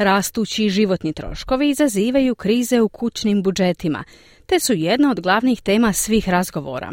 Rastući životni troškovi izazivaju krize u kućnim budžetima, te su jedna od glavnih tema svih razgovora.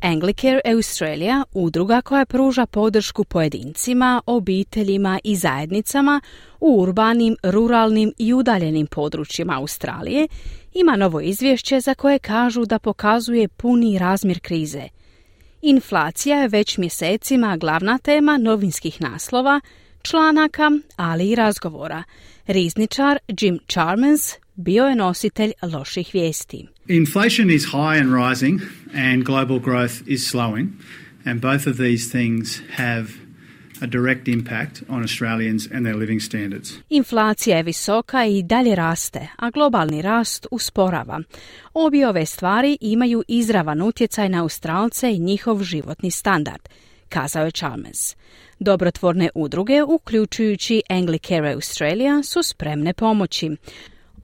Anglicare Australia, udruga koja pruža podršku pojedincima, obiteljima i zajednicama u urbanim, ruralnim i udaljenim područjima Australije, ima novo izvješće za koje kažu da pokazuje puni razmjer krize. Inflacija je već mjesecima glavna tema novinskih naslova, članaka, ali i razgovora. Rizničar Jim Charmans bio je nositelj loših vijesti. Inflation is high and rising and global growth is slowing and both of these things have a direct impact on Australians and their living standards. Inflacija je visoka i dalje raste, a globalni rast usporava. Obje ove stvari imaju izravan utjecaj na Australce i njihov životni standard, kazao je Chalmers. Dobrotvorne udruge, uključujući Anglicare Australia, su spremne pomoći.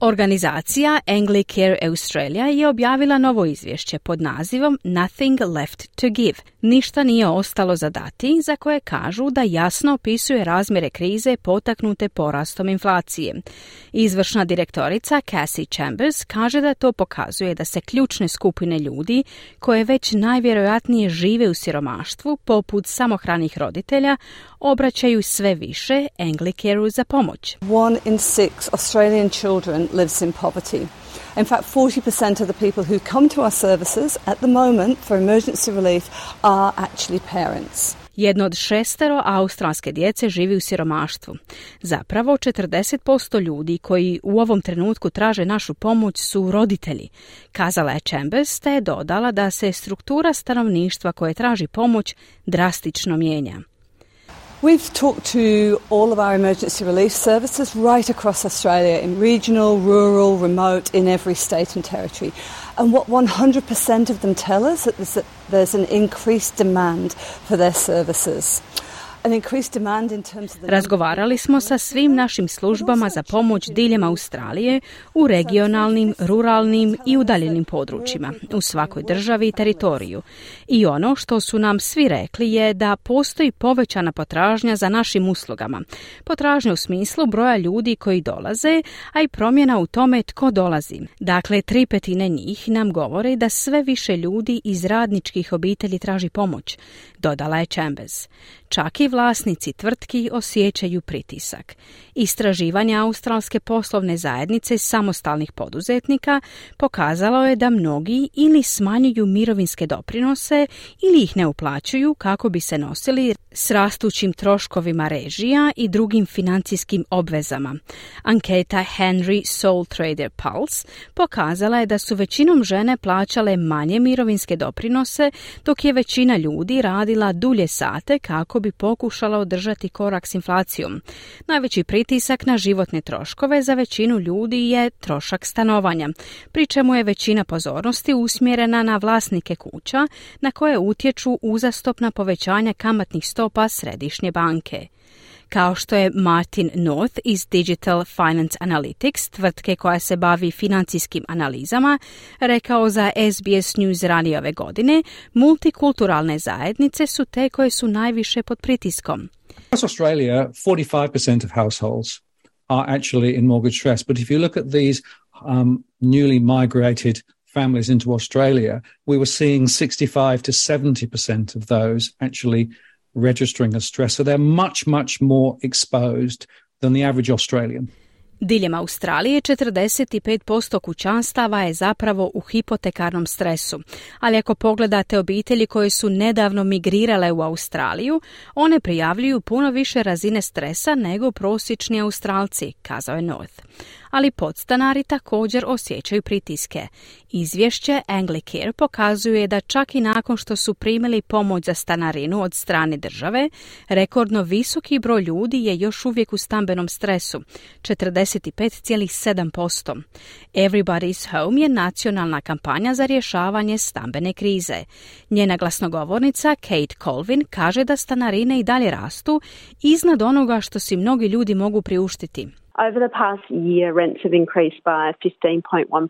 Organizacija Anglicare Australia je objavila novo izvješće pod nazivom Nothing Left to Give. Ništa nije ostalo za dati, za koje kažu da jasno opisuje razmjere krize potaknute porastom inflacije. Izvršna direktorica Cassie Chambers kaže da to pokazuje da se ključne skupine ljudi koje već najvjerojatnije žive u siromaštvu, poput samohranih roditelja, obraćaju sve više Anglicareu za pomoć. One in six Australian children lives in poverty. In fact, 40% of the people who come to our services at the moment for emergency relief are actually parents. Jedno od šestero australske djece živi u siromaštvu. Zapravo 40% ljudi koji u ovom trenutku traže našu pomoć su roditelji. Kazala je Chambers te je dodala da se struktura stanovništva koje traži pomoć drastično mijenja. We've talked to all of our emergency relief services right across Australia in regional, rural, remote, in every state and territory. And what 100% of them tell us is that there's an increased demand for their services. Razgovarali smo sa svim našim službama za pomoć diljem Australije u regionalnim, ruralnim i udaljenim područjima, u svakoj državi i teritoriju. I ono što su nam svi rekli je da postoji povećana potražnja za našim uslugama. Potražnja u smislu broja ljudi koji dolaze, a i promjena u tome tko dolazi. Dakle, tri petine njih nam govore da sve više ljudi iz radničkih obitelji traži pomoć, dodala je Chambers. Čak i vlasnici tvrtki osjećaju pritisak. Istraživanja australske poslovne zajednice samostalnih poduzetnika pokazalo je da mnogi ili smanjuju mirovinske doprinose ili ih ne uplaćuju kako bi se nosili s rastućim troškovima režija i drugim financijskim obvezama. Anketa Henry Soul Trader Pulse pokazala je da su većinom žene plaćale manje mirovinske doprinose, dok je većina ljudi radila dulje sate kako bi pokušala održati korak s inflacijom. Najveći pritisak na životne troškove za većinu ljudi je trošak stanovanja, pri čemu je većina pozornosti usmjerena na vlasnike kuća na koje utječu uzastopna povećanja kamatnih stopa središnje banke kao što je Martin North iz Digital Finance Analytics, tvrtke koja se bavi financijskim analizama, rekao za SBS News ranije ove godine, multikulturalne zajednice su te koje su najviše pod pritiskom. Across Australia, 45% of households are actually in mortgage stress. But if you look at these um, newly migrated families into Australia, we were seeing 65 to 70% of those actually registering as stress. So they're much, much more exposed than the average Australian. Diljem Australije 45% kućanstava je zapravo u hipotekarnom stresu, ali ako pogledate obitelji koje su nedavno migrirale u Australiju, one prijavljuju puno više razine stresa nego prosječni Australci, kazao je North ali podstanari također osjećaju pritiske. Izvješće Anglicare pokazuje da čak i nakon što su primili pomoć za stanarinu od strane države, rekordno visoki broj ljudi je još uvijek u stambenom stresu, 45,7%. Everybody's Home je nacionalna kampanja za rješavanje stambene krize. Njena glasnogovornica Kate Colvin kaže da stanarine i dalje rastu iznad onoga što si mnogi ljudi mogu priuštiti. Over the past year, rents have increased by 15.1%,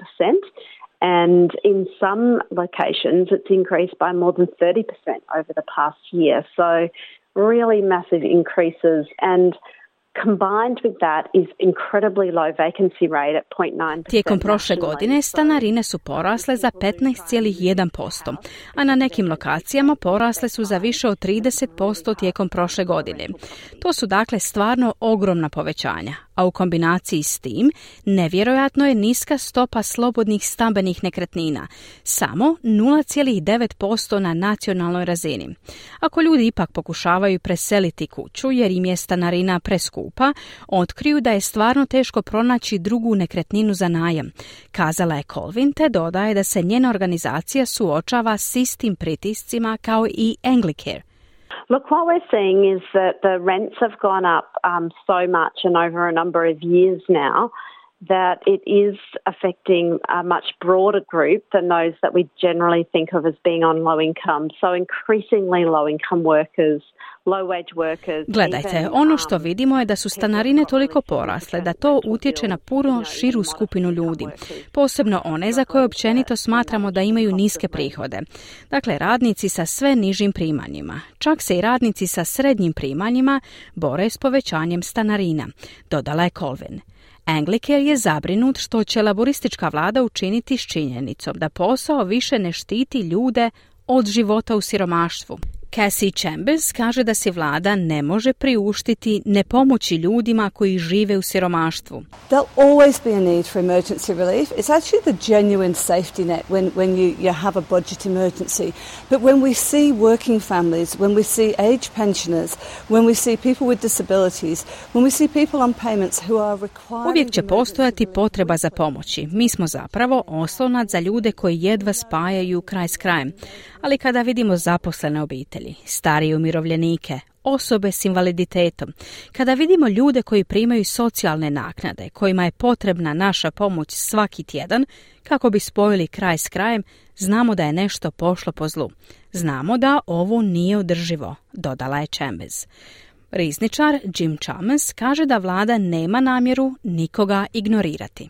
and in some locations, it's increased by more than 30% over the past year. So, really massive increases. And Tijekom prošle godine stanarine su porasle za 15,1%, a na nekim lokacijama porasle su za više od 30% tijekom prošle godine. To su dakle stvarno ogromna povećanja, a u kombinaciji s tim nevjerojatno je niska stopa slobodnih stambenih nekretnina, samo 0,9% na nacionalnoj razini. Ako ljudi ipak pokušavaju preseliti kuću jer im je stanarina preskupa, otkriju da je stvarno teško pronaći drugu nekretninu za najam. Kazala je Colvin te dodaje da se njena organizacija suočava s istim pritiscima kao i Anglicare. Look, what we're seeing is that the rents have gone up um, so much and over a number of years now that it is affecting a much broader group than those that we generally think of as being on low income. So, increasingly low income workers. Gledajte, ono što um, vidimo je da su stanarine toliko porasle da to utječe na puno širu skupinu ljudi, posebno one za koje općenito smatramo da imaju niske prihode. Dakle, radnici sa sve nižim primanjima. Čak se i radnici sa srednjim primanjima bore s povećanjem stanarina, dodala je Colvin. Anglicare je zabrinut što će laboristička vlada učiniti s činjenicom da posao više ne štiti ljude od života u siromaštvu. Cassie Chambers kaže da se vlada ne može priuštiti ne pomoći ljudima koji žive u siromaštvu. There'll always be a need for emergency relief. It's actually the genuine safety net when, when you, you have a budget emergency. But when we see working families, when we see age pensioners, when we see people with disabilities, when we see people on payments who are required... Uvijek će postojati potreba za pomoći. Mi smo zapravo oslonac za ljude koji jedva spajaju kraj s krajem. Ali kada vidimo zaposlene obitelji, starije umirovljenike, osobe s invaliditetom, kada vidimo ljude koji primaju socijalne naknade, kojima je potrebna naša pomoć svaki tjedan, kako bi spojili kraj s krajem, znamo da je nešto pošlo po zlu. Znamo da ovo nije održivo, dodala je Chambers. Rizničar Jim Chalmers kaže da vlada nema namjeru nikoga ignorirati.